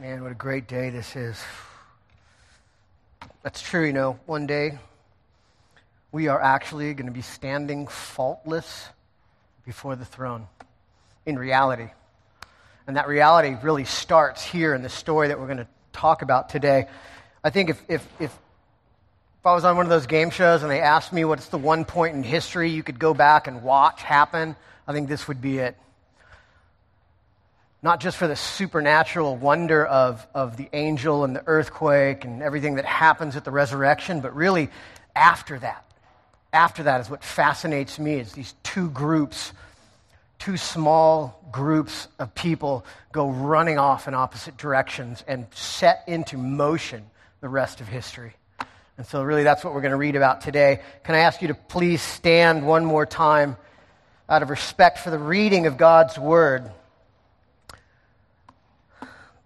Man, what a great day this is. That's true, you know. One day, we are actually going to be standing faultless before the throne in reality. And that reality really starts here in the story that we're going to talk about today. I think if, if, if, if I was on one of those game shows and they asked me what's the one point in history you could go back and watch happen, I think this would be it not just for the supernatural wonder of, of the angel and the earthquake and everything that happens at the resurrection, but really after that. After that is what fascinates me is these two groups, two small groups of people go running off in opposite directions and set into motion the rest of history. And so, really, that's what we're going to read about today. Can I ask you to please stand one more time out of respect for the reading of God's word?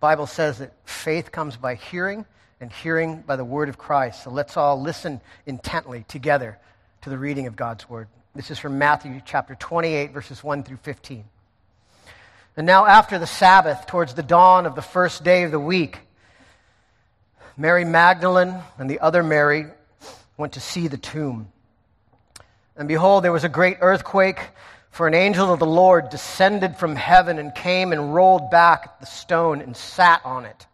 Bible says that faith comes by hearing, and hearing by the word of Christ. So let's all listen intently together to the reading of God's word. This is from Matthew chapter 28, verses 1 through 15. And now, after the Sabbath, towards the dawn of the first day of the week, Mary Magdalene and the other Mary went to see the tomb. And behold, there was a great earthquake for an angel of the Lord descended from heaven and came and rolled back the stone and sat on it.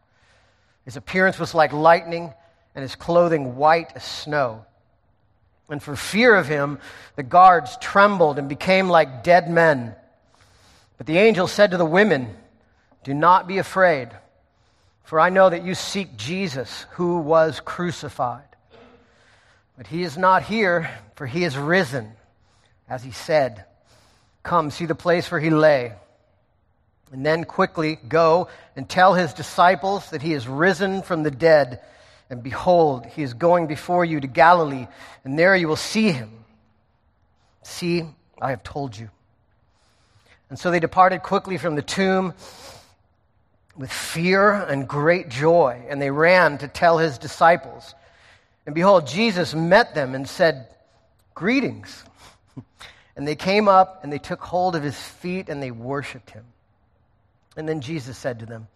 His appearance was like lightning, and his clothing white as snow. And for fear of him, the guards trembled and became like dead men. But the angel said to the women, Do not be afraid, for I know that you seek Jesus, who was crucified. But he is not here, for he is risen, as he said. Come, see the place where he lay. And then quickly go and tell his disciples that he is risen from the dead. And behold, he is going before you to Galilee, and there you will see him. See, I have told you. And so they departed quickly from the tomb with fear and great joy, and they ran to tell his disciples. And behold, Jesus met them and said, Greetings. And they came up and they took hold of his feet and they worshiped him. And then Jesus said to them,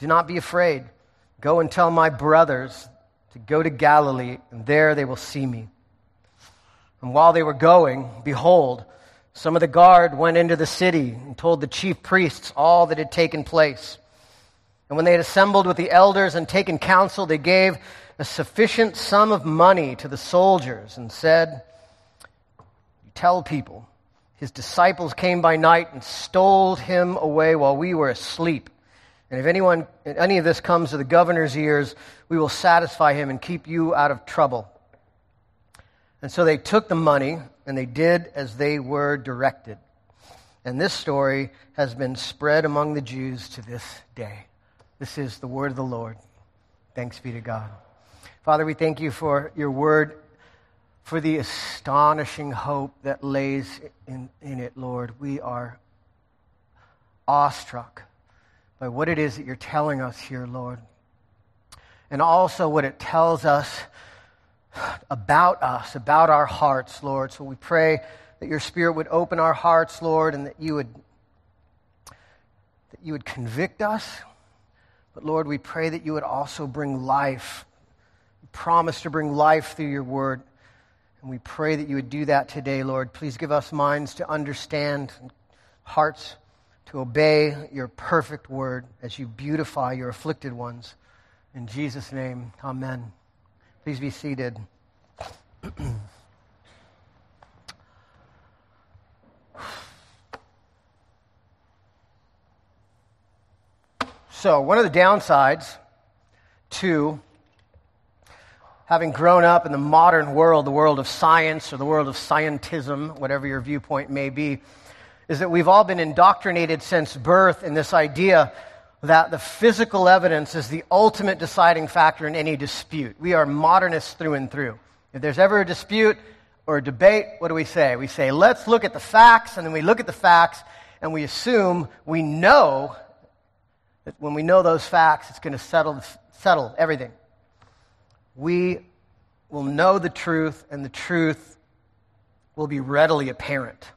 Do not be afraid. Go and tell my brothers to go to Galilee, and there they will see me. And while they were going, behold, some of the guard went into the city and told the chief priests all that had taken place. And when they had assembled with the elders and taken counsel, they gave a sufficient sum of money to the soldiers and said, tell people, his disciples came by night and stole him away while we were asleep. And if anyone, any of this comes to the governor's ears, we will satisfy him and keep you out of trouble. And so they took the money and they did as they were directed. And this story has been spread among the Jews to this day. This is the word of the Lord. Thanks be to God. Father, we thank you for your word for the astonishing hope that lays in, in it, Lord. We are awestruck by what it is that you're telling us here, Lord. And also what it tells us about us, about our hearts, Lord. So we pray that your Spirit would open our hearts, Lord, and that you would, that you would convict us. But Lord, we pray that you would also bring life. You promise to bring life through your word. And we pray that you would do that today, Lord. Please give us minds to understand, hearts to obey your perfect word as you beautify your afflicted ones. In Jesus' name, amen. Please be seated. so, one of the downsides to having grown up in the modern world, the world of science or the world of scientism, whatever your viewpoint may be, is that we've all been indoctrinated since birth in this idea that the physical evidence is the ultimate deciding factor in any dispute. We are modernists through and through. If there's ever a dispute or a debate, what do we say? We say, let's look at the facts, and then we look at the facts, and we assume we know that when we know those facts, it's going to settle, settle everything we will know the truth, and the truth will be readily apparent.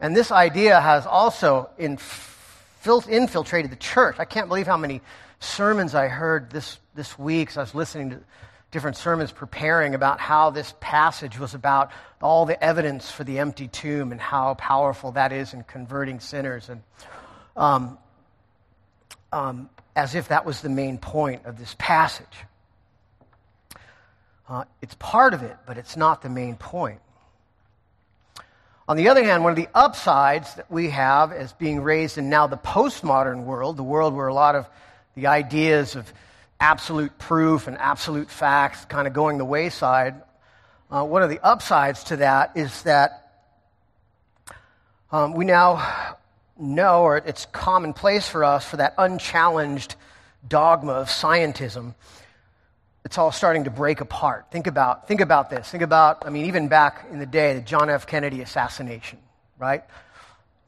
And this idea has also infiltrated the church. I can't believe how many sermons I heard this, this week as I was listening to different sermons preparing about how this passage was about all the evidence for the empty tomb and how powerful that is in converting sinners. And um, um, as if that was the main point of this passage. Uh, it's part of it, but it's not the main point. On the other hand, one of the upsides that we have as being raised in now the postmodern world, the world where a lot of the ideas of absolute proof and absolute facts kind of going the wayside, uh, one of the upsides to that is that um, we now know, or it's commonplace for us, for that unchallenged dogma of scientism it's all starting to break apart. Think about, think about this. Think about, I mean, even back in the day, the John F. Kennedy assassination, right?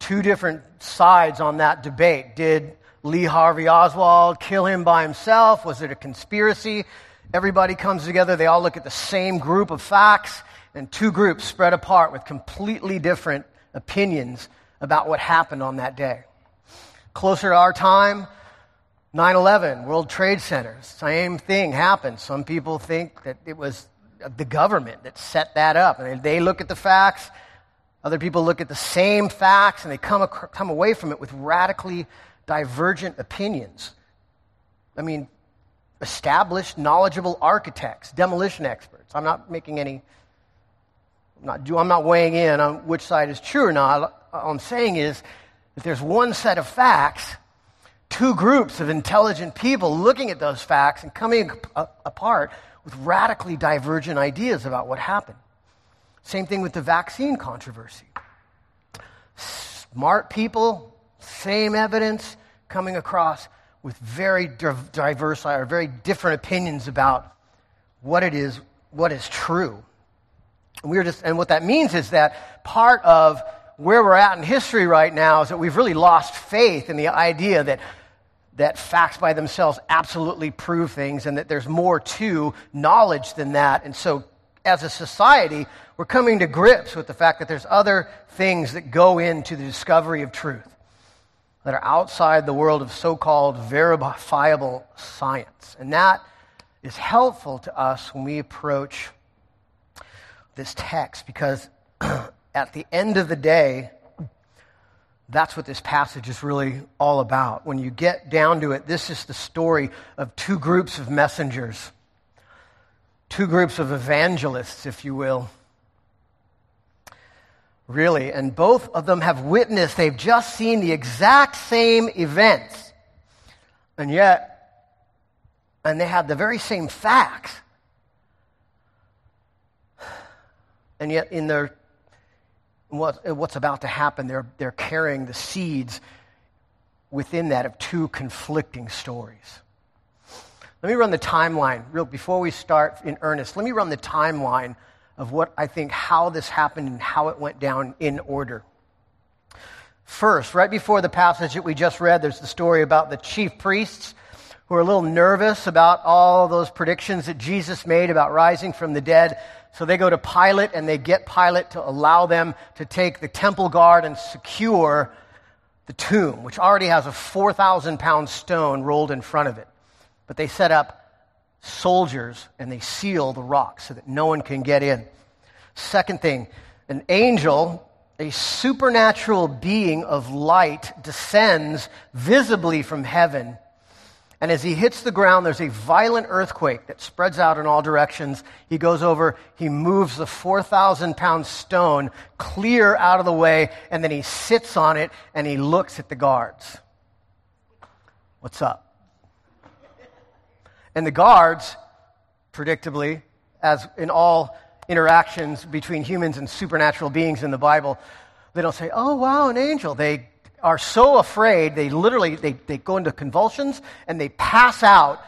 Two different sides on that debate. Did Lee Harvey Oswald kill him by himself? Was it a conspiracy? Everybody comes together, they all look at the same group of facts, and two groups spread apart with completely different opinions about what happened on that day. Closer to our time, 9 11, World Trade Center, same thing happened. Some people think that it was the government that set that up. And they look at the facts, other people look at the same facts, and they come, come away from it with radically divergent opinions. I mean, established, knowledgeable architects, demolition experts. I'm not making any, I'm not, I'm not weighing in on which side is true or not. All I'm saying is that there's one set of facts two groups of intelligent people looking at those facts and coming apart with radically divergent ideas about what happened. Same thing with the vaccine controversy. Smart people, same evidence, coming across with very diverse or very different opinions about what it is, what is true. And, we're just, and what that means is that part of where we're at in history right now is that we've really lost faith in the idea that, that facts by themselves absolutely prove things and that there's more to knowledge than that. And so, as a society, we're coming to grips with the fact that there's other things that go into the discovery of truth that are outside the world of so called verifiable science. And that is helpful to us when we approach this text because at the end of the day, that's what this passage is really all about. When you get down to it, this is the story of two groups of messengers, two groups of evangelists, if you will. Really, and both of them have witnessed, they've just seen the exact same events. And yet, and they have the very same facts. And yet, in their what, what's about to happen, they're, they're carrying the seeds within that of two conflicting stories. Let me run the timeline, real before we start in earnest. Let me run the timeline of what I think how this happened and how it went down in order. First, right before the passage that we just read, there's the story about the chief priests who are a little nervous about all those predictions that Jesus made about rising from the dead. So they go to Pilate and they get Pilate to allow them to take the temple guard and secure the tomb, which already has a 4,000 pound stone rolled in front of it. But they set up soldiers and they seal the rock so that no one can get in. Second thing, an angel, a supernatural being of light, descends visibly from heaven and as he hits the ground, there's a violent earthquake that spreads out in all directions. He goes over, he moves the 4,000 pound stone clear out of the way, and then he sits on it and he looks at the guards. What's up? And the guards, predictably, as in all interactions between humans and supernatural beings in the Bible, they don't say, oh, wow, an angel. They are so afraid, they literally, they, they go into convulsions and they pass out,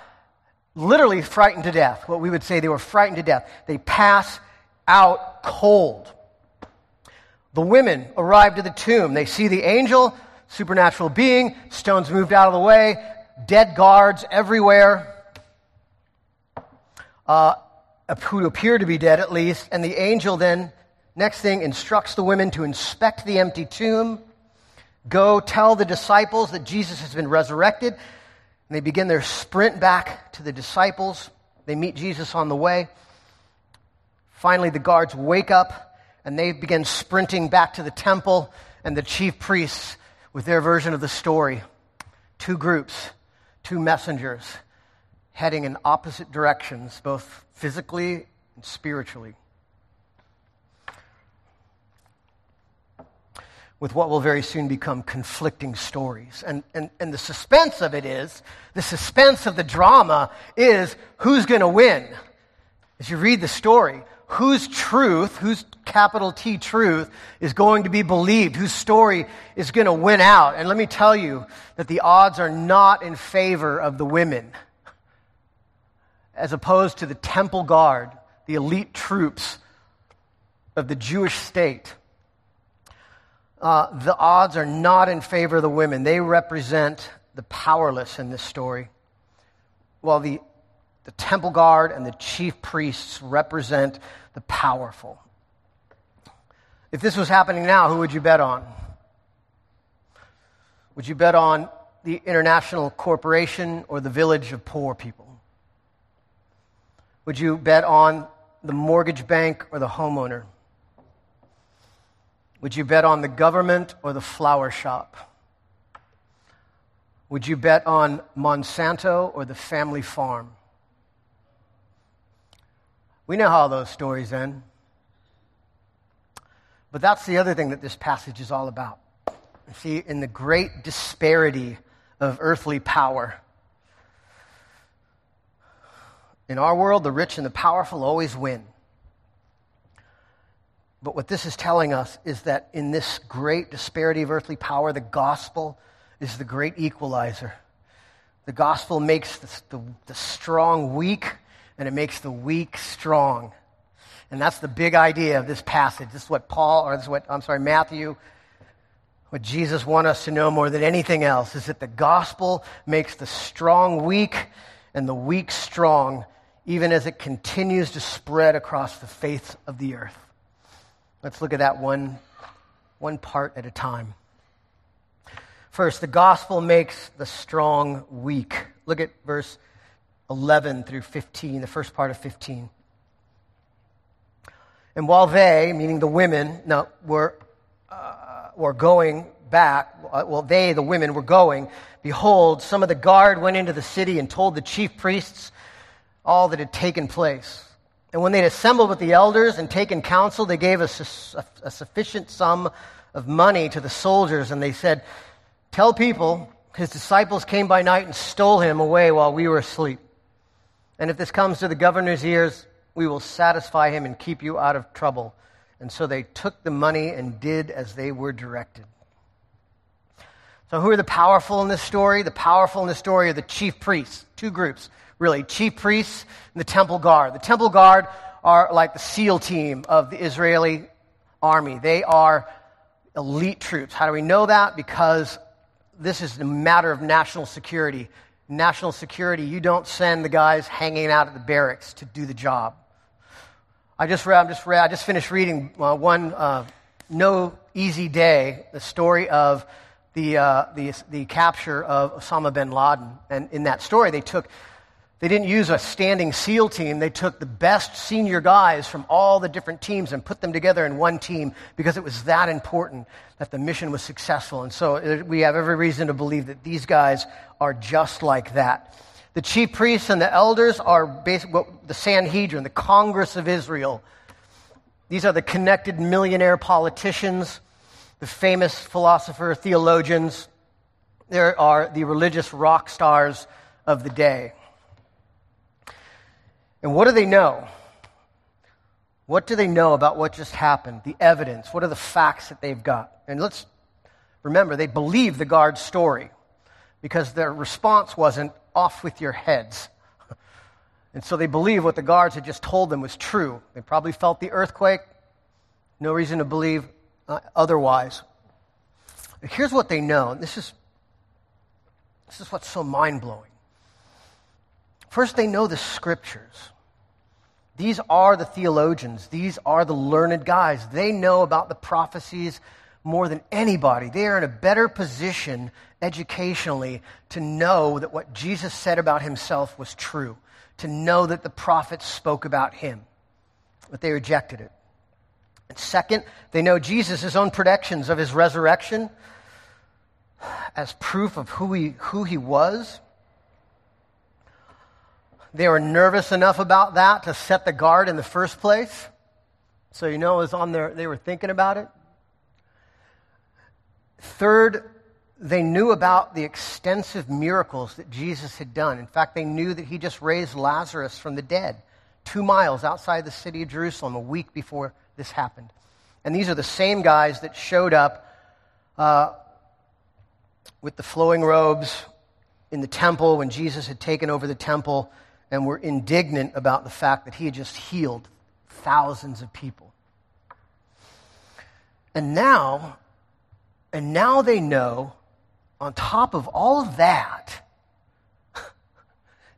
literally frightened to death. What we would say they were frightened to death. They pass out cold. The women arrive to the tomb. They see the angel, supernatural being, stones moved out of the way, dead guards everywhere, uh, who appear to be dead at least. And the angel then, next thing, instructs the women to inspect the empty tomb. Go tell the disciples that Jesus has been resurrected. And they begin their sprint back to the disciples. They meet Jesus on the way. Finally, the guards wake up and they begin sprinting back to the temple and the chief priests with their version of the story. Two groups, two messengers heading in opposite directions, both physically and spiritually. With what will very soon become conflicting stories. And, and, and the suspense of it is the suspense of the drama is who's going to win. As you read the story, whose truth, whose capital T truth, is going to be believed, whose story is going to win out. And let me tell you that the odds are not in favor of the women, as opposed to the temple guard, the elite troops of the Jewish state uh, the odds are not in favor of the women. They represent the powerless in this story, while the, the temple guard and the chief priests represent the powerful. If this was happening now, who would you bet on? Would you bet on the international corporation or the village of poor people? Would you bet on the mortgage bank or the homeowner? Would you bet on the government or the flower shop? Would you bet on Monsanto or the family farm? We know how those stories end. But that's the other thing that this passage is all about. See, in the great disparity of earthly power, in our world, the rich and the powerful always win. But what this is telling us is that in this great disparity of earthly power, the gospel is the great equalizer. The gospel makes the, the, the, strong weak, and it makes the weak strong. And that's the big idea of this passage. This is what Paul, or this is what, I'm sorry, Matthew, what Jesus wants us to know more than anything else is that the gospel makes the strong weak and the weak strong, even as it continues to spread across the face of the earth. Let's look at that one, one part at a time. First, the gospel makes the strong weak. Look at verse 11 through 15, the first part of 15. And while they, meaning the women, now, were, uh, were going back, uh, well, they, the women, were going, behold, some of the guard went into the city and told the chief priests all that had taken place. And when they'd assembled with the elders and taken counsel, they gave a, a sufficient sum of money to the soldiers, and they said, Tell people his disciples came by night and stole him away while we were asleep. And if this comes to the governor's ears, we will satisfy him and keep you out of trouble. And so they took the money and did as they were directed. So, who are the powerful in this story? The powerful in this story are the chief priests, two groups really chief priests and the temple guard. The temple guard are like the SEAL team of the Israeli army. They are elite troops. How do we know that? Because this is a matter of national security. National security, you don't send the guys hanging out at the barracks to do the job. I just read, I'm just read, I just finished reading uh, one uh, No Easy Day, the story of the, uh, the, the capture of Osama bin Laden. And in that story, they took they didn't use a standing SEAL team. They took the best senior guys from all the different teams and put them together in one team because it was that important that the mission was successful. And so uh, we have every reason to believe that these guys are just like that. The chief priests and the elders are basically the Sanhedrin, the Congress of Israel. These are the connected millionaire politicians, the famous philosopher, theologians. There are the religious rock stars of the day. And what do they know? What do they know about what just happened? The evidence. What are the facts that they've got? And let's remember, they believe the guard's story because their response wasn't off with your heads. And so they believe what the guards had just told them was true. They probably felt the earthquake. No reason to believe uh, otherwise. Here's what they know. This is, this is what's so mind blowing. First, they know the scriptures. These are the theologians, these are the learned guys. They know about the prophecies more than anybody. They are in a better position educationally to know that what Jesus said about himself was true, to know that the prophets spoke about him. But they rejected it. And second, they know Jesus' own predictions of his resurrection as proof of who he, who he was. They were nervous enough about that to set the guard in the first place. So you know it was on their they were thinking about it. Third, they knew about the extensive miracles that Jesus had done. In fact, they knew that he just raised Lazarus from the dead two miles outside the city of Jerusalem a week before this happened. And these are the same guys that showed up uh, with the flowing robes in the temple when Jesus had taken over the temple and were indignant about the fact that he had just healed thousands of people. And now, and now they know, on top of all of that,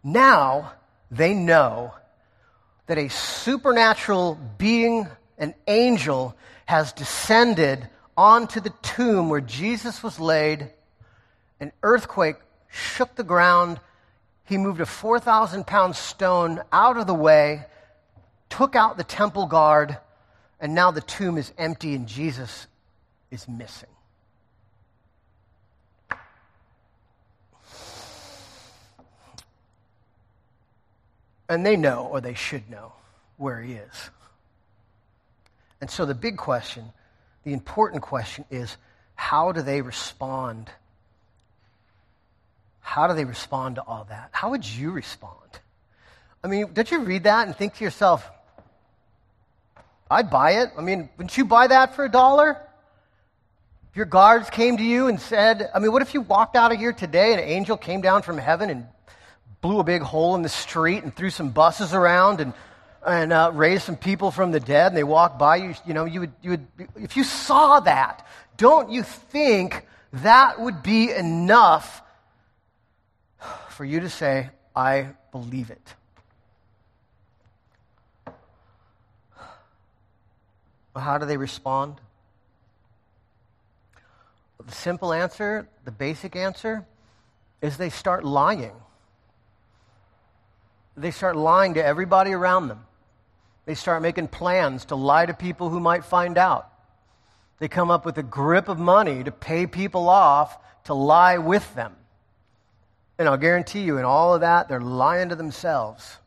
now they know that a supernatural being, an angel, has descended onto the tomb where Jesus was laid. An earthquake shook the ground he moved a 4,000 pound stone out of the way, took out the temple guard, and now the tomb is empty and Jesus is missing. And they know, or they should know, where he is. And so the big question, the important question is how do they respond how do they respond to all that? How would you respond? I mean, don't you read that and think to yourself, I'd buy it? I mean, wouldn't you buy that for a dollar? If your guards came to you and said, I mean, what if you walked out of here today and an angel came down from heaven and blew a big hole in the street and threw some buses around and, and uh, raised some people from the dead and they walked by you? You know, you would, you would, if you saw that, don't you think that would be enough for you to say, I believe it. Well, how do they respond? The simple answer, the basic answer, is they start lying. They start lying to everybody around them. They start making plans to lie to people who might find out. They come up with a grip of money to pay people off to lie with them. And I'll guarantee you, in all of that, they're lying to themselves,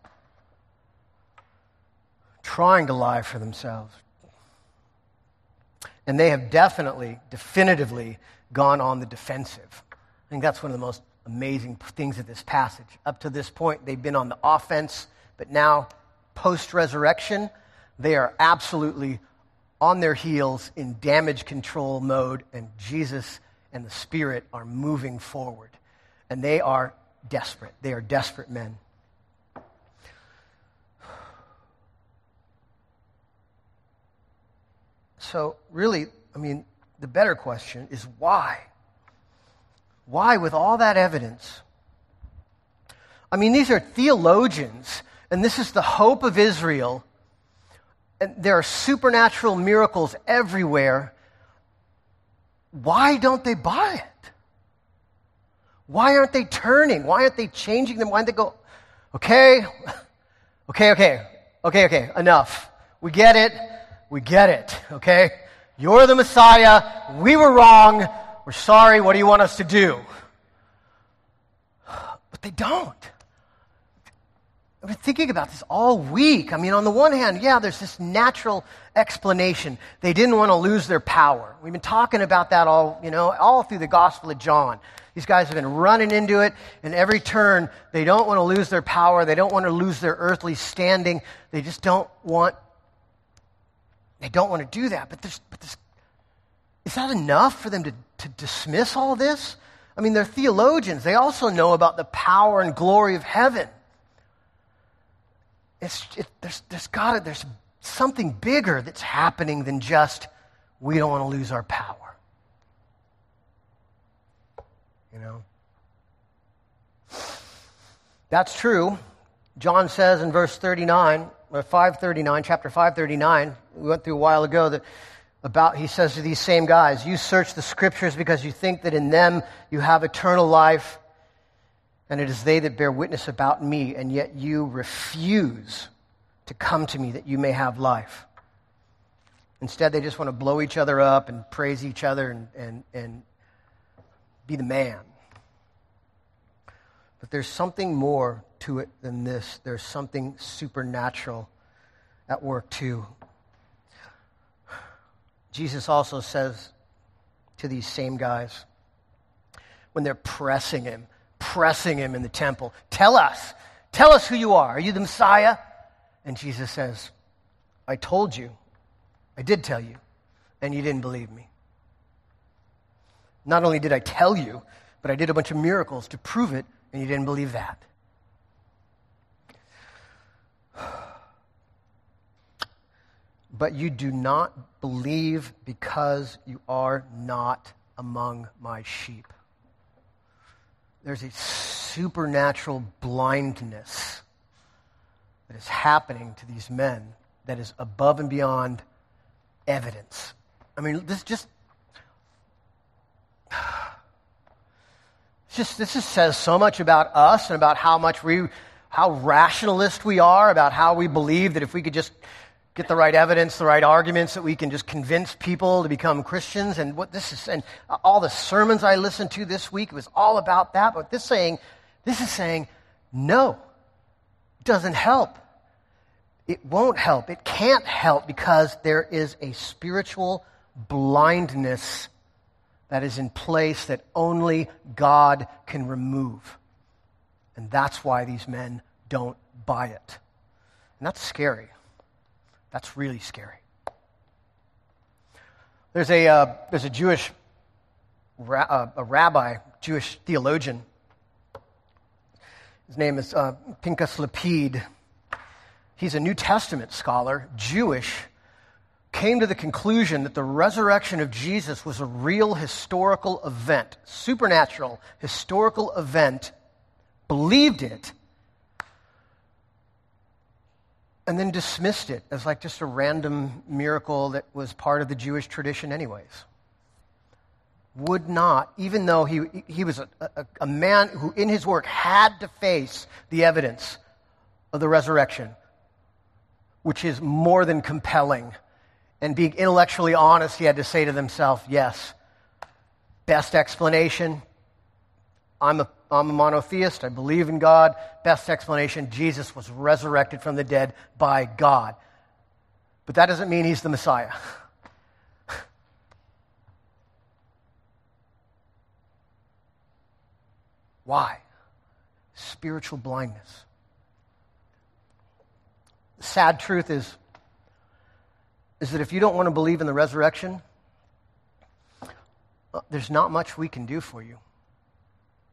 trying to lie for themselves. And they have definitely, definitively gone on the defensive. I think that's one of the most amazing things of this passage. Up to this point, they've been on the offense, but now, post resurrection, they are absolutely on their heels in damage control mode, and Jesus and the Spirit are moving forward and they are desperate. They are desperate men. So, really, I mean, the better question is why? Why, with all that evidence? I mean, these are theologians, and this is the hope of Israel. And there are supernatural miracles everywhere. Why don't they buy it? Why aren't they turning? Why aren't they changing them? Why don't they go, okay, okay, okay, okay, okay, enough. We get it. We get it, okay? You're the Messiah. We were wrong. We're sorry. What do you want us to do? But they don't. I've been thinking about this all week. I mean, on the one hand, yeah, there's this natural explanation. They didn't want to lose their power. We've been talking about that all, you know, all through the Gospel of John. These guys have been running into it, and every turn, they don't want to lose their power. They don't want to lose their earthly standing. They just don't want, they don't want to do that. But there's, but there's, is that enough for them to, to dismiss all this? I mean, they're theologians. They also know about the power and glory of heaven. It's, it, there's, there's, got there's something bigger that's happening than just we don't want to lose our power. You know? That's true. John says in verse 39, or 539, chapter 539, we went through a while ago, that about, he says to these same guys, You search the scriptures because you think that in them you have eternal life, and it is they that bear witness about me, and yet you refuse to come to me that you may have life. Instead, they just want to blow each other up and praise each other and, and, and be the man. But there's something more to it than this. There's something supernatural at work, too. Jesus also says to these same guys, when they're pressing him, pressing him in the temple, Tell us, tell us who you are. Are you the Messiah? And Jesus says, I told you. I did tell you, and you didn't believe me. Not only did I tell you, but I did a bunch of miracles to prove it, and you didn't believe that. But you do not believe because you are not among my sheep. There's a supernatural blindness that is happening to these men that is above and beyond evidence. I mean, this just. Just, this just says so much about us and about how much we, how rationalist we are, about how we believe that if we could just get the right evidence, the right arguments, that we can just convince people to become Christians. And what this is, and all the sermons I listened to this week was all about that. But this saying, this is saying, no, it doesn't help. It won't help. It can't help because there is a spiritual blindness that is in place that only God can remove. And that's why these men don't buy it. And that's scary. That's really scary. There's a, uh, there's a Jewish ra- uh, a rabbi, Jewish theologian. His name is uh, Pinchas Lapide. He's a New Testament scholar, Jewish, came to the conclusion that the resurrection of Jesus was a real historical event, supernatural historical event, believed it, and then dismissed it as like just a random miracle that was part of the Jewish tradition, anyways. Would not, even though he, he was a, a, a man who in his work had to face the evidence of the resurrection, which is more than compelling. And being intellectually honest, he had to say to himself, yes, best explanation. I'm a I'm a monotheist. I believe in God. Best explanation Jesus was resurrected from the dead by God. But that doesn't mean he's the Messiah. Why? Spiritual blindness. The sad truth is, is that if you don't want to believe in the resurrection, uh, there's not much we can do for you.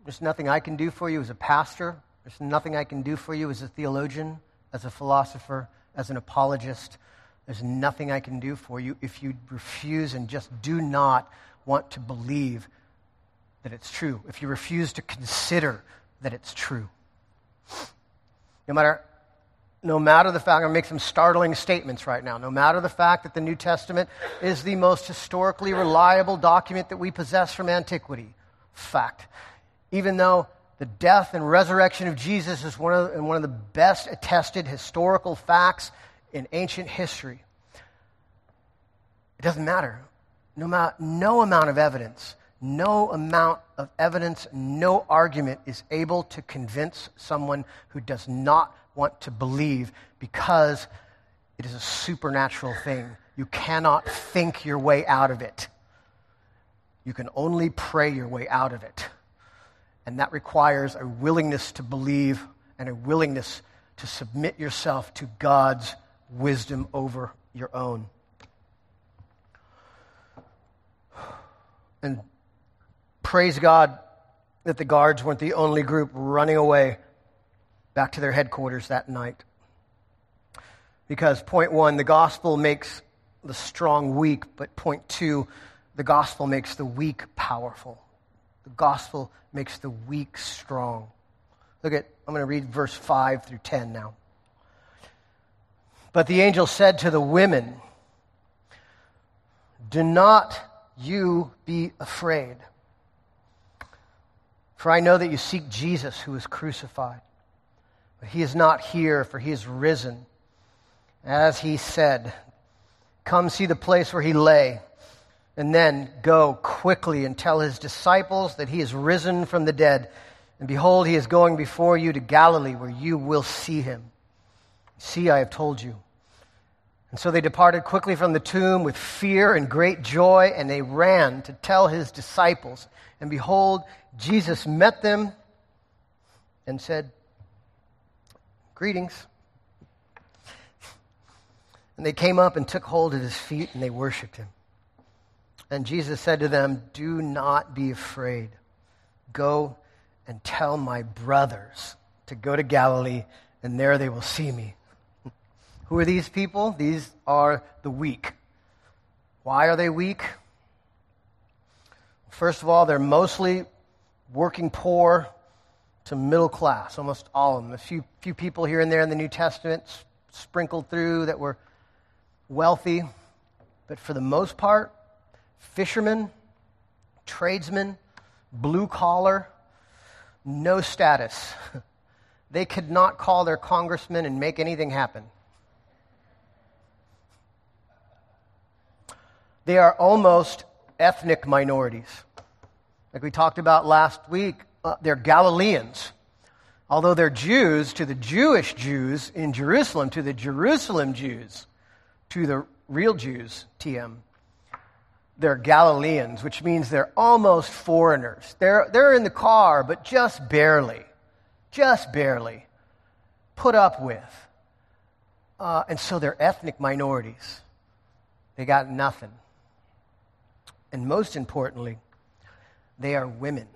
There's nothing I can do for you as a pastor. There's nothing I can do for you as a theologian, as a philosopher, as an apologist. There's nothing I can do for you if you refuse and just do not want to believe that it's true, if you refuse to consider that it's true. No matter, no matter the fact, I'm going to make some startling statements right now. No matter the fact that the New Testament is the most historically reliable document that we possess from antiquity, fact even though the death and resurrection of Jesus is one of, one of the best attested historical facts in ancient history. It doesn't matter. No, ma- no amount of evidence, no amount of evidence, no argument is able to convince someone who does not want to believe because it is a supernatural thing. You cannot think your way out of it. You can only pray your way out of it. And that requires a willingness to believe and a willingness to submit yourself to God's wisdom over your own. And praise God that the guards weren't the only group running away back to their headquarters that night. Because, point one, the gospel makes the strong weak, but point two, the gospel makes the weak powerful. The gospel makes the weak strong. Look at, I'm going to read verse 5 through 10 now. But the angel said to the women, Do not you be afraid. For I know that you seek Jesus who was crucified. But he is not here, for he is risen. As he said, Come see the place where he lay, and then go quickly and tell his disciples that he is risen from the dead. And behold, he is going before you to Galilee, where you will see him. See, I have told you. And so they departed quickly from the tomb with fear and great joy, and they ran to tell his disciples. And behold, Jesus met them and said, Greetings. And they came up and took hold of his feet and they worshiped him. And Jesus said to them, Do not be afraid. Go and tell my brothers to go to Galilee, and there they will see me. Who are these people? These are the weak. Why are they weak? First of all, they're mostly working poor to middle class, almost all of them. A few, few people here and there in the New Testament sprinkled through that were wealthy, but for the most part, fishermen, tradesmen, blue collar, no status. They could not call their congressman and make anything happen. They are almost ethnic minorities. Like we talked about last week, uh, they're Galileans. Although they're Jews, to the Jewish Jews in Jerusalem, to the Jerusalem Jews, to the real Jews, TM, they're Galileans, which means they're almost foreigners. They're, they're in the car, but just barely, just barely put up with. Uh, and so they're ethnic minorities. They got nothing. And most importantly, they are women.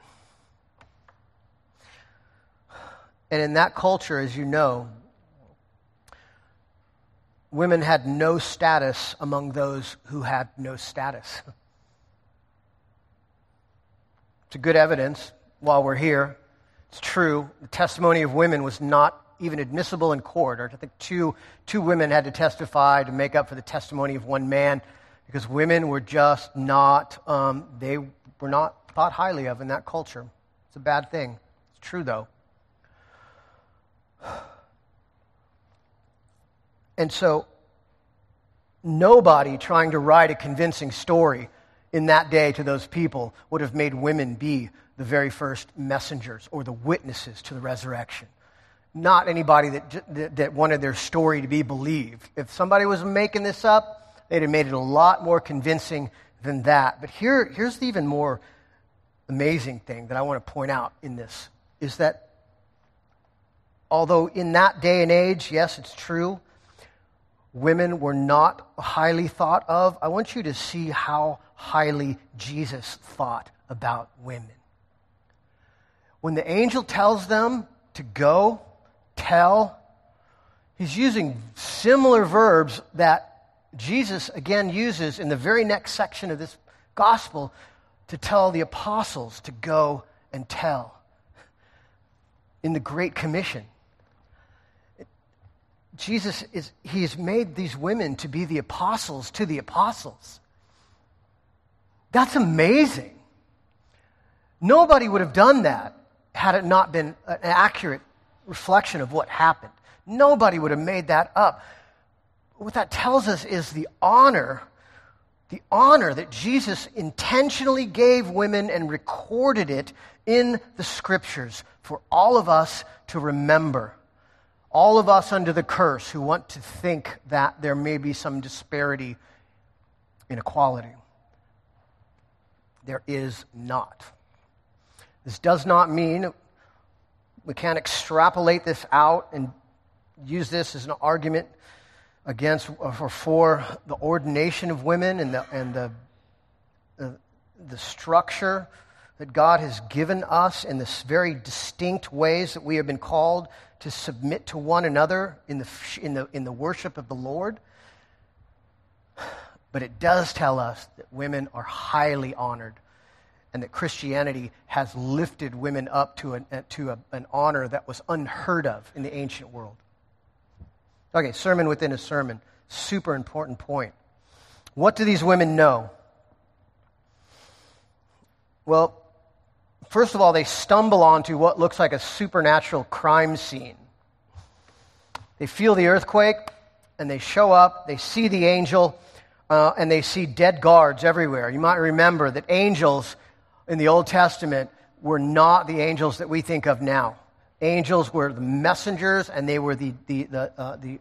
And in that culture, as you know, women had no status among those who had no status. It's a good evidence while we're here. It's true. The testimony of women was not even admissible in court. I think two, two women had to testify to make up for the testimony of one man because women were just not, um, they were not thought highly of in that culture. It's a bad thing. It's true, though. And so, nobody trying to write a convincing story in that day to those people would have made women be the very first messengers or the witnesses to the resurrection. Not anybody that, that, wanted their story to be believed. If somebody was making this up, They'd have made it a lot more convincing than that. But here, here's the even more amazing thing that I want to point out in this is that although in that day and age, yes, it's true, women were not highly thought of, I want you to see how highly Jesus thought about women. When the angel tells them to go, tell, he's using similar verbs that Jesus again uses in the very next section of this gospel to tell the apostles to go and tell in the Great Commission. Jesus is, he has made these women to be the apostles to the apostles. That's amazing. Nobody would have done that had it not been an accurate reflection of what happened. Nobody would have made that up what that tells us is the honor, the honor that Jesus intentionally gave women and recorded it in the scriptures for all of us to remember. All of us under the curse who want to think that there may be some disparity inequality. There is not. This does not mean we can't extrapolate this out and use this as an argument against uh, or for the ordination of women and the, and the, the, the structure that God has given us in this very distinct ways that we have been called to submit to one another in the, in the, in the worship of the Lord. But it does tell us that women are highly honored and that Christianity has lifted women up to, an, uh, to a, an honor that was unheard of in the ancient world. Okay, sermon within a sermon. Super important point. What do these women know? Well, first of all, they stumble onto what looks like a supernatural crime scene. They feel the earthquake and they show up, they see the angel, uh, and they see dead guards everywhere. You might remember that angels in the Old Testament were not the angels that we think of now. Angels were the messengers, and they were the, the, the, uh, the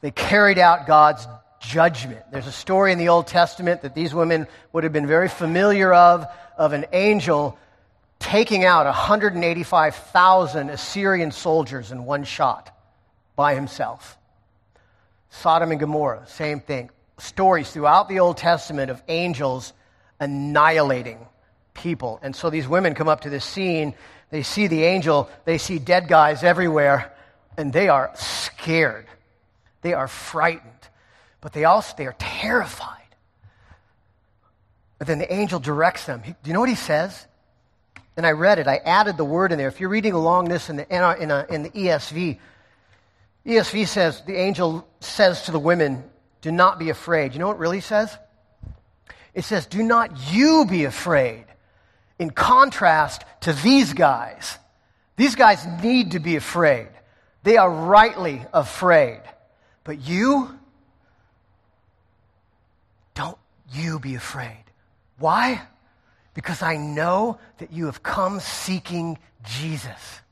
they carried out God's judgment. There's a story in the Old Testament that these women would have been very familiar of, of an angel taking out 185,000 Assyrian soldiers in one shot by himself. Sodom and Gomorrah, same thing. Stories throughout the Old Testament of angels annihilating people. And so these women come up to this scene, they see the angel, they see dead guys everywhere, and they are scared. They are frightened. But they also they are terrified. But then the angel directs them. He, do you know what he says? And I read it. I added the word in there. If you're reading along this in the, in, a, in, a, in the ESV, ESV says, the angel says to the women, do not be afraid. You know what really says? It says, do not you be afraid. In contrast to these guys, these guys need to be afraid. They are rightly afraid. But you, don't you be afraid. Why? Because I know that you have come seeking Jesus.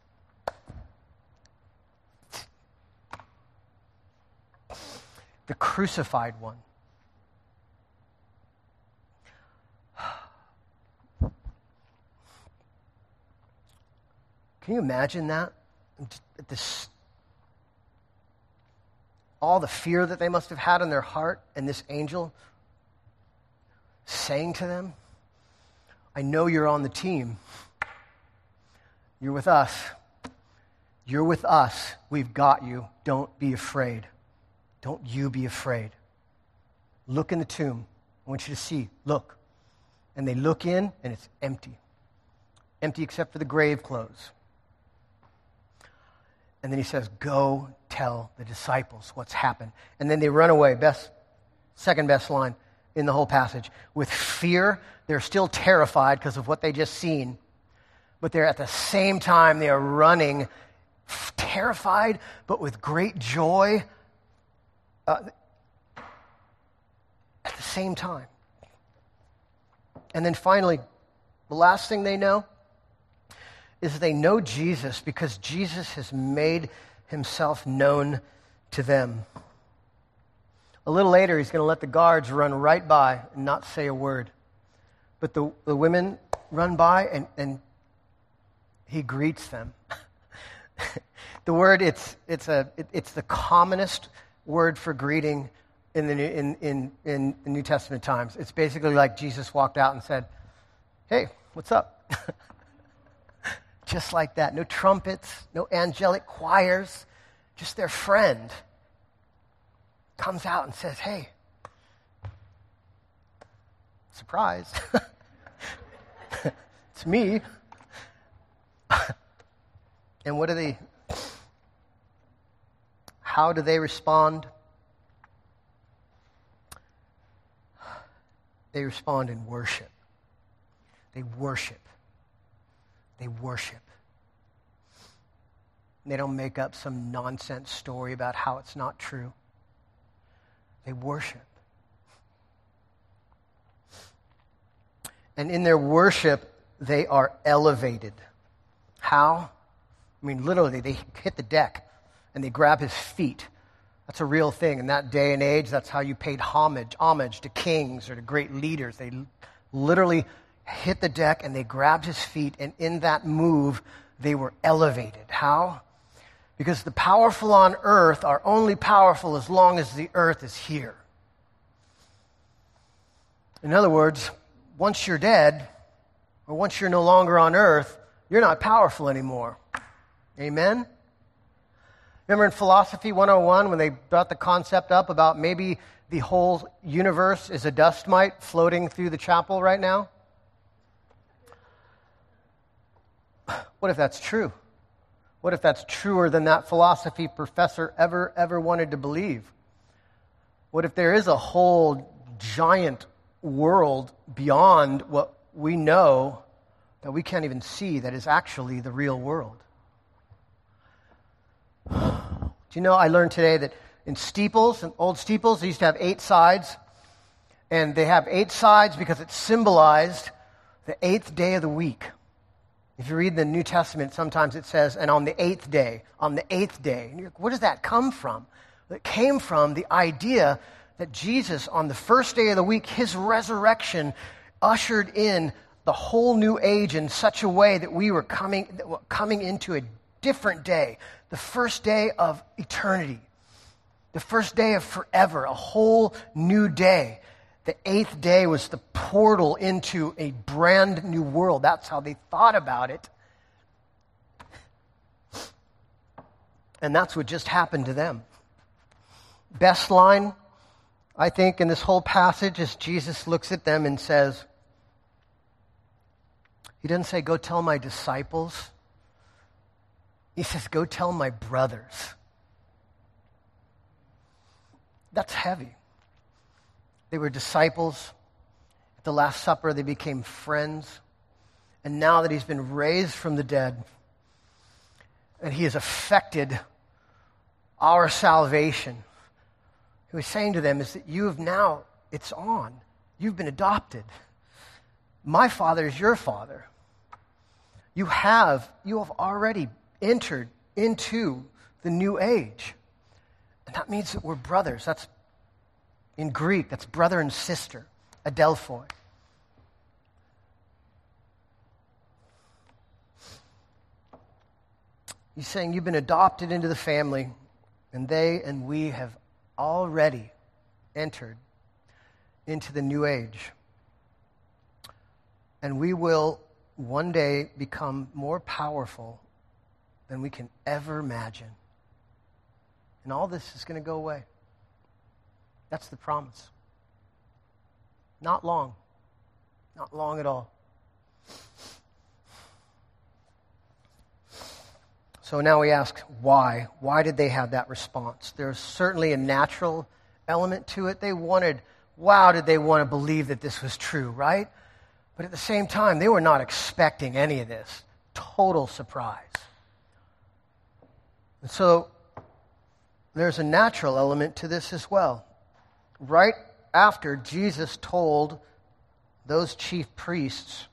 The crucified one. Can you imagine that? This all the fear that they must have had in their heart, and this angel saying to them, I know you're on the team. You're with us. You're with us. We've got you. Don't be afraid. Don't you be afraid. Look in the tomb. I want you to see. Look. And they look in, and it's empty. Empty except for the grave clothes. And then he says, Go tell the disciples what's happened. And then they run away. Best, second best line in the whole passage. With fear, they're still terrified because of what they just seen. But they're at the same time, they are running terrified, but with great joy uh, at the same time. And then finally, the last thing they know is they know Jesus because Jesus has made himself known to them. A little later, he's going to let the guards run right by and not say a word. But the, the women run by and, and he greets them. the word, it's, it's, a, it, it's the commonest word for greeting in the, in, in, in the New Testament times. It's basically like Jesus walked out and said, Hey, what's up? just like that. No trumpets, no angelic choirs, just their friend comes out and says, Hey, surprise. it's me. and what do they, how do they respond? They respond in worship. They worship. They worship. they don't make up some nonsense story about how it's not true. They worship. And in their worship, they are elevated. How? I mean, literally, they hit the deck and they grab his feet. That's a real thing. In that day and age, that's how you paid homage, homage to kings or to great leaders. They literally hit the deck and they grabbed his feet, and in that move, they were elevated. How? Because the powerful on earth are only powerful as long as the earth is here. In other words, once you're dead, or once you're no longer on earth, you're not powerful anymore. Amen? Remember in Philosophy 101 when they brought the concept up about maybe the whole universe is a dust mite floating through the chapel right now? What if that's true? What if that's truer than that philosophy professor ever, ever wanted to believe? What if there is a whole giant world beyond what we know that we can't even see that is actually the real world. Do you know, I learned today that in steeples, in old steeples, they used to have eight sides. And they have eight sides because it symbolized the eighth day of the week. If you read the New Testament, sometimes it says, and on the eighth day, on the eighth day. And where does that come from? It came from the idea that Jesus, on the first day of the week, his resurrection ushered in the whole new age in such a way that we were coming, coming into a different day, the first day of eternity, the first day of forever, a whole new day. The eighth day was the portal into a brand new world. That's how they thought about it. And that's what just happened to them. Best line, I think, in this whole passage is Jesus looks at them and says, He doesn't say, Go tell my disciples. He says, Go tell my brothers. That's heavy. They were disciples. At the Last Supper, they became friends. And now that he's been raised from the dead and he has affected our salvation, he was saying to them is that you have now, it's on. You've been adopted. My father is your father. You have, you have already entered into the new age. And that means that we're brothers. That's in Greek, that's brother and sister, adelphoi. He's saying you've been adopted into the family, and they and we have already entered into the new age. And we will one day become more powerful than we can ever imagine. And all this is going to go away. That's the promise. Not long. Not long at all. So now we ask why? Why did they have that response? There's certainly a natural element to it. They wanted, wow, did they want to believe that this was true, right? But at the same time, they were not expecting any of this. Total surprise. And so there's a natural element to this as well right after Jesus told those chief priests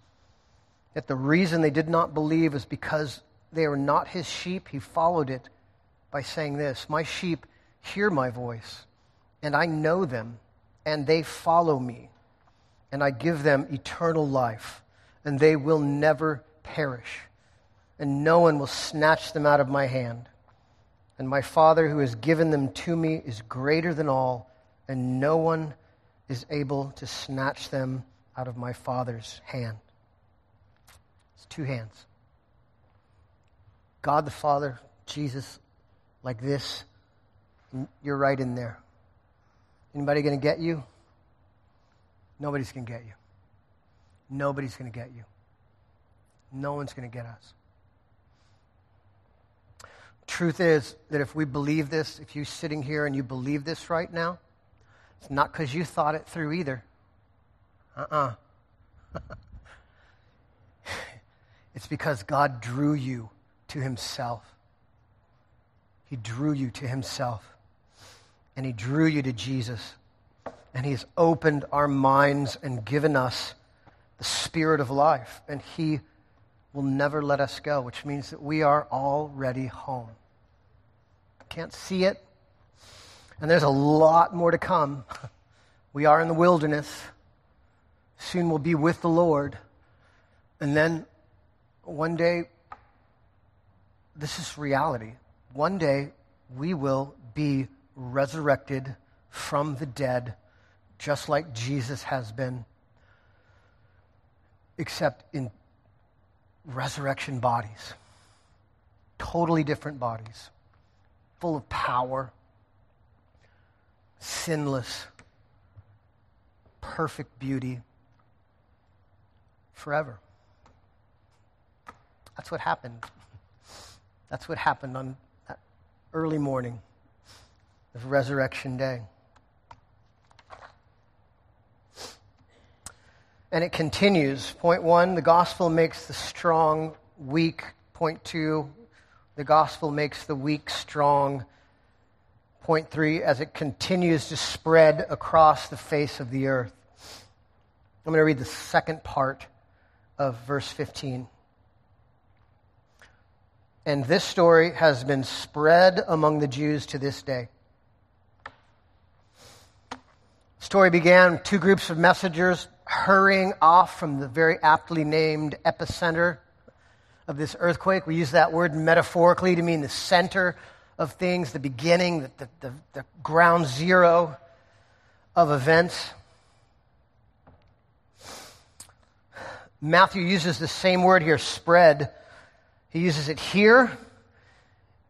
that the reason they did not believe was because they were not his sheep, he followed it by saying this My sheep hear my voice, and I know them, and they follow me, and I give them eternal life, and they will never perish, and no one will snatch them out of my hand. And my Father who has given them to me is greater than all and no one is able to snatch them out of my Father's hand. It's two hands. God the Father, Jesus, like this. You're right in there. Anybody going to get you? Nobody's going to get you. Nobody's going to get you. No one's going to get us. Truth is that if we believe this, if you're sitting here and you believe this right now, it's not because you thought it through either. Uh uh-uh. uh it's because God drew you to Himself. He drew you to Himself. And He drew you to Jesus. And He has opened our minds and given us the Spirit of life. And He will never let us go, which means that we are already home. Can't see it, and there's a lot more to come. We are in the wilderness. Soon we'll be with the Lord. And then one day, this is reality. One day we will be resurrected from the dead, just like Jesus has been, except in resurrection bodies. Totally different bodies, full of power sinless, perfect beauty forever. That's what happened. That's what happened on that early morning of Resurrection Day. And it continues. Point one, the gospel makes the strong weak. Point two, the gospel makes the weak strong. Point three, as it continues to spread across the face of the earth. I'm going to read the second part of verse 15. And this story has been spread among the Jews to this day. The story began two groups of messengers hurrying off from the very aptly named epicenter of this earthquake. We use that word metaphorically to mean the center of things, the beginning, the, the, the, ground zero of events. Matthew uses the same word here, spread. He uses it here,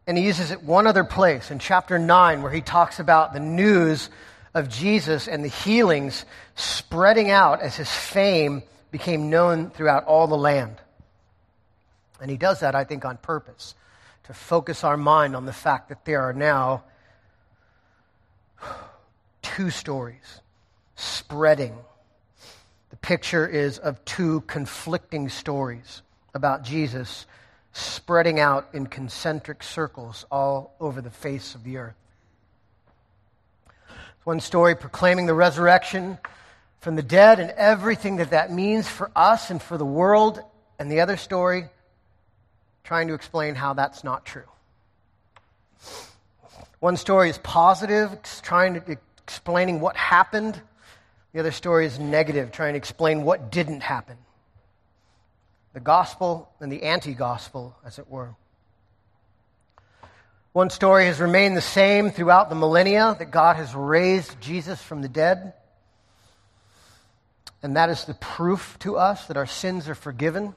and he uses it one other place in chapter 9, where he talks about the news of Jesus and the healings spreading out as his fame became known throughout all the land. And he does that, I think, on purpose, to focus our mind on the fact that there are now two stories spreading. The picture is of two conflicting stories about Jesus spreading out in concentric circles all over the face of the earth. One story proclaiming the resurrection from the dead and everything that that means for us and for the world, and the other story trying to explain how that's not true. One story is positive, trying to explaining what happened. The other story is negative, trying to explain what didn't happen the gospel and the anti gospel, as it were. One story has remained the same throughout the millennia that God has raised Jesus from the dead. And that is the proof to us that our sins are forgiven.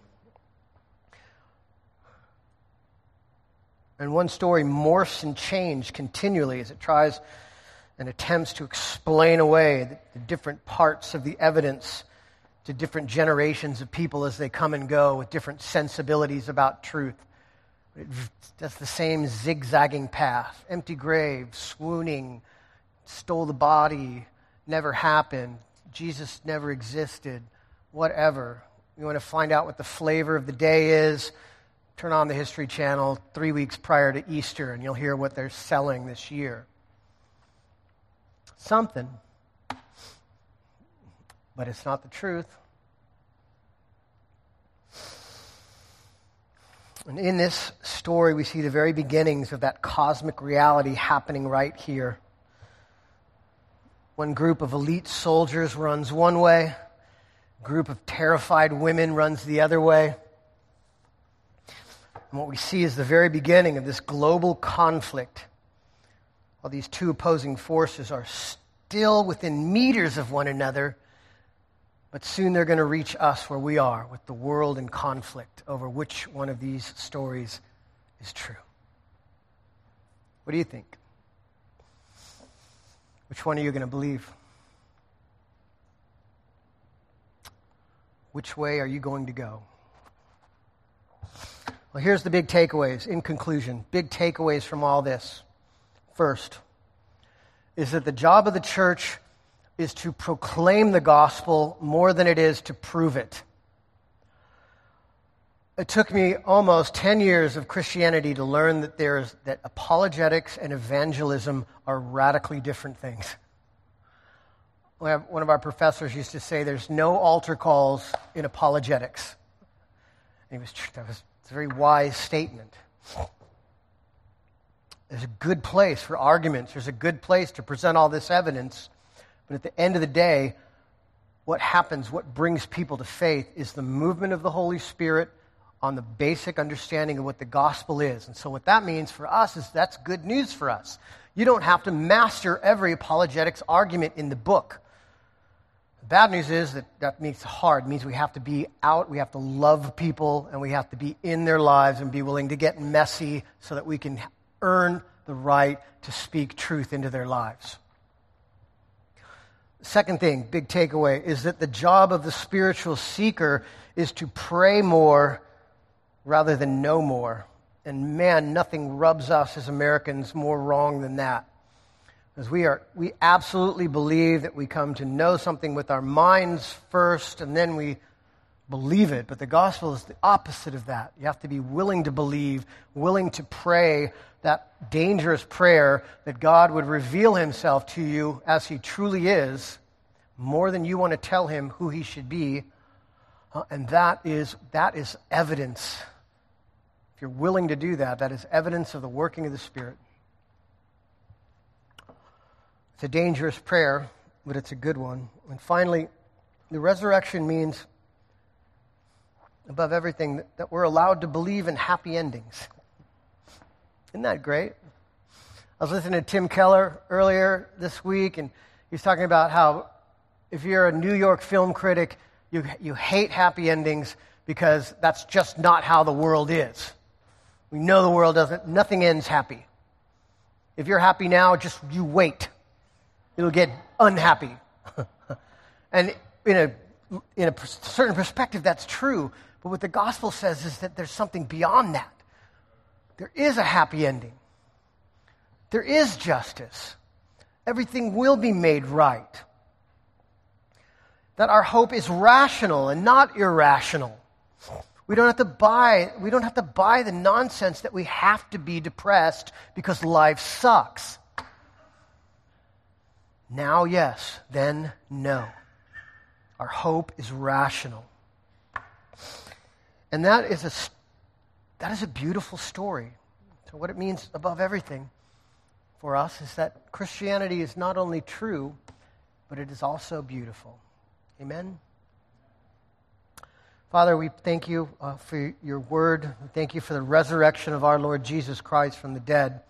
And one story morphs and changes continually as it tries and attempts to explain away the, different parts of the evidence to different generations of people as they come and go with different sensibilities about truth. That's the same zigzagging path empty grave, swooning, stole the body, never happened, Jesus never existed, whatever. You want to find out what the flavor of the day is? Turn on the History Channel three weeks prior to Easter, and you'll hear what they're selling this year. Something but it's not the truth. And in this story, we see the very beginnings of that cosmic reality happening right here. One group of elite soldiers runs one way, a group of terrified women runs the other way. And what we see is the very beginning of this global conflict. While these two opposing forces are still within meters of one another, but soon they're going to reach us where we are with the world in conflict over which one of these stories is true. What do you think? Which one are you going to believe? Which way are you going to go? Well, here's the big takeaways in conclusion. Big takeaways from all this. First, is that the job of the church is to proclaim the gospel more than it is to prove it. It took me almost 10 years of Christianity to learn that, there's, that apologetics and evangelism are radically different things. One of our professors used to say there's no altar calls in apologetics. And he was, that was a very wise statement. There's a good place for arguments, there's a good place to present all this evidence. But at the end of the day, what happens, what brings people to faith, is the movement of the Holy Spirit on the basic understanding of what the gospel is. And so, what that means for us is that's good news for us. You don't have to master every apologetics argument in the book. Bad news is that that it hard. It means we have to be out, we have to love people, and we have to be in their lives and be willing to get messy so that we can earn the right to speak truth into their lives. Second thing, big takeaway, is that the job of the spiritual seeker is to pray more rather than know more. And man, nothing rubs us as Americans more wrong than that. Because we, are, we absolutely believe that we come to know something with our minds first and then we believe it. But the gospel is the opposite of that. You have to be willing to believe, willing to pray that dangerous prayer that God would reveal himself to you as he truly is, more than you want to tell him who he should be. Uh, and that is, that is evidence. If you're willing to do that, that is evidence of the working of the Spirit. It's a dangerous prayer, but it's a good one. And finally, the resurrection means, above everything, that we're allowed to believe in happy endings. Isn't that great? I was listening to Tim Keller earlier this week, and he was talking about how if you're a New York film critic, you, you hate happy endings because that's just not how the world is. We know the world doesn't, nothing ends happy. If you're happy now, just you wait it'll get unhappy. and in a, in a certain perspective, that's true. But what the gospel says is that there's something beyond that. There is a happy ending, there is justice. Everything will be made right. That our hope is rational and not irrational. We don't have to buy, we don't have to buy the nonsense that we have to be depressed because life sucks. Now, yes, then, no. Our hope is rational. And that is a, that is a beautiful story. So, what it means above everything for us is that Christianity is not only true, but it is also beautiful. Amen? Father, we thank you uh, for your word. We thank you for the resurrection of our Lord Jesus Christ from the dead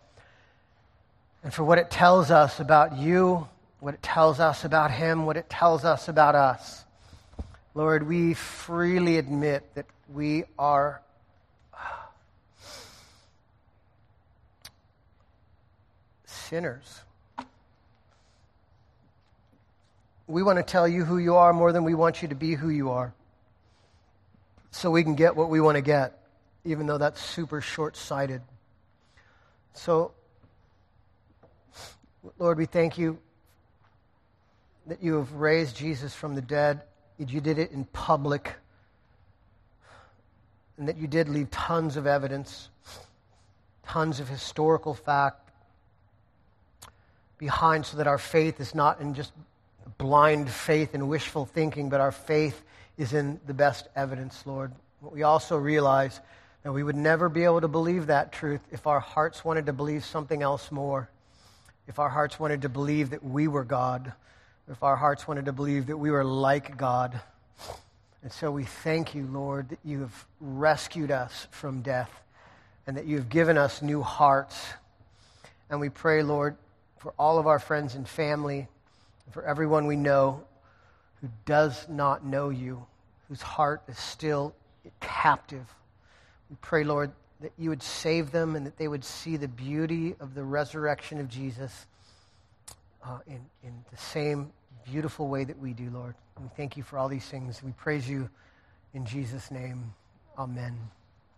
and for what it tells us about you what it tells us about Him, what it tells us about us. Lord, we freely admit that we are sinners. We want to tell you who you are more than we want you to be who you are. So we can get what we want to get, even though that's super short sighted. So, Lord, we thank you that you have raised Jesus from the dead. That you did it in public. And that you did leave tons of evidence, tons of historical fact behind so that our faith is not in just blind faith and wishful thinking, but our faith is in the best evidence, Lord. But we also realize that we would never be able to believe that truth if our hearts wanted to believe something else more, if our hearts wanted to believe that we were God if our hearts wanted to believe that we were like God. And so we thank you, Lord, that you have rescued us from death and that you have given us new hearts. And we pray, Lord, for all of our friends and family, and for everyone we know who does not know you, whose heart is still captive. We pray, Lord, that you would save them and that they would see the beauty of the resurrection of Jesus uh, in, in the same beautiful way that we do, Lord. We thank you for all these things. We praise you in Jesus' name. Amen.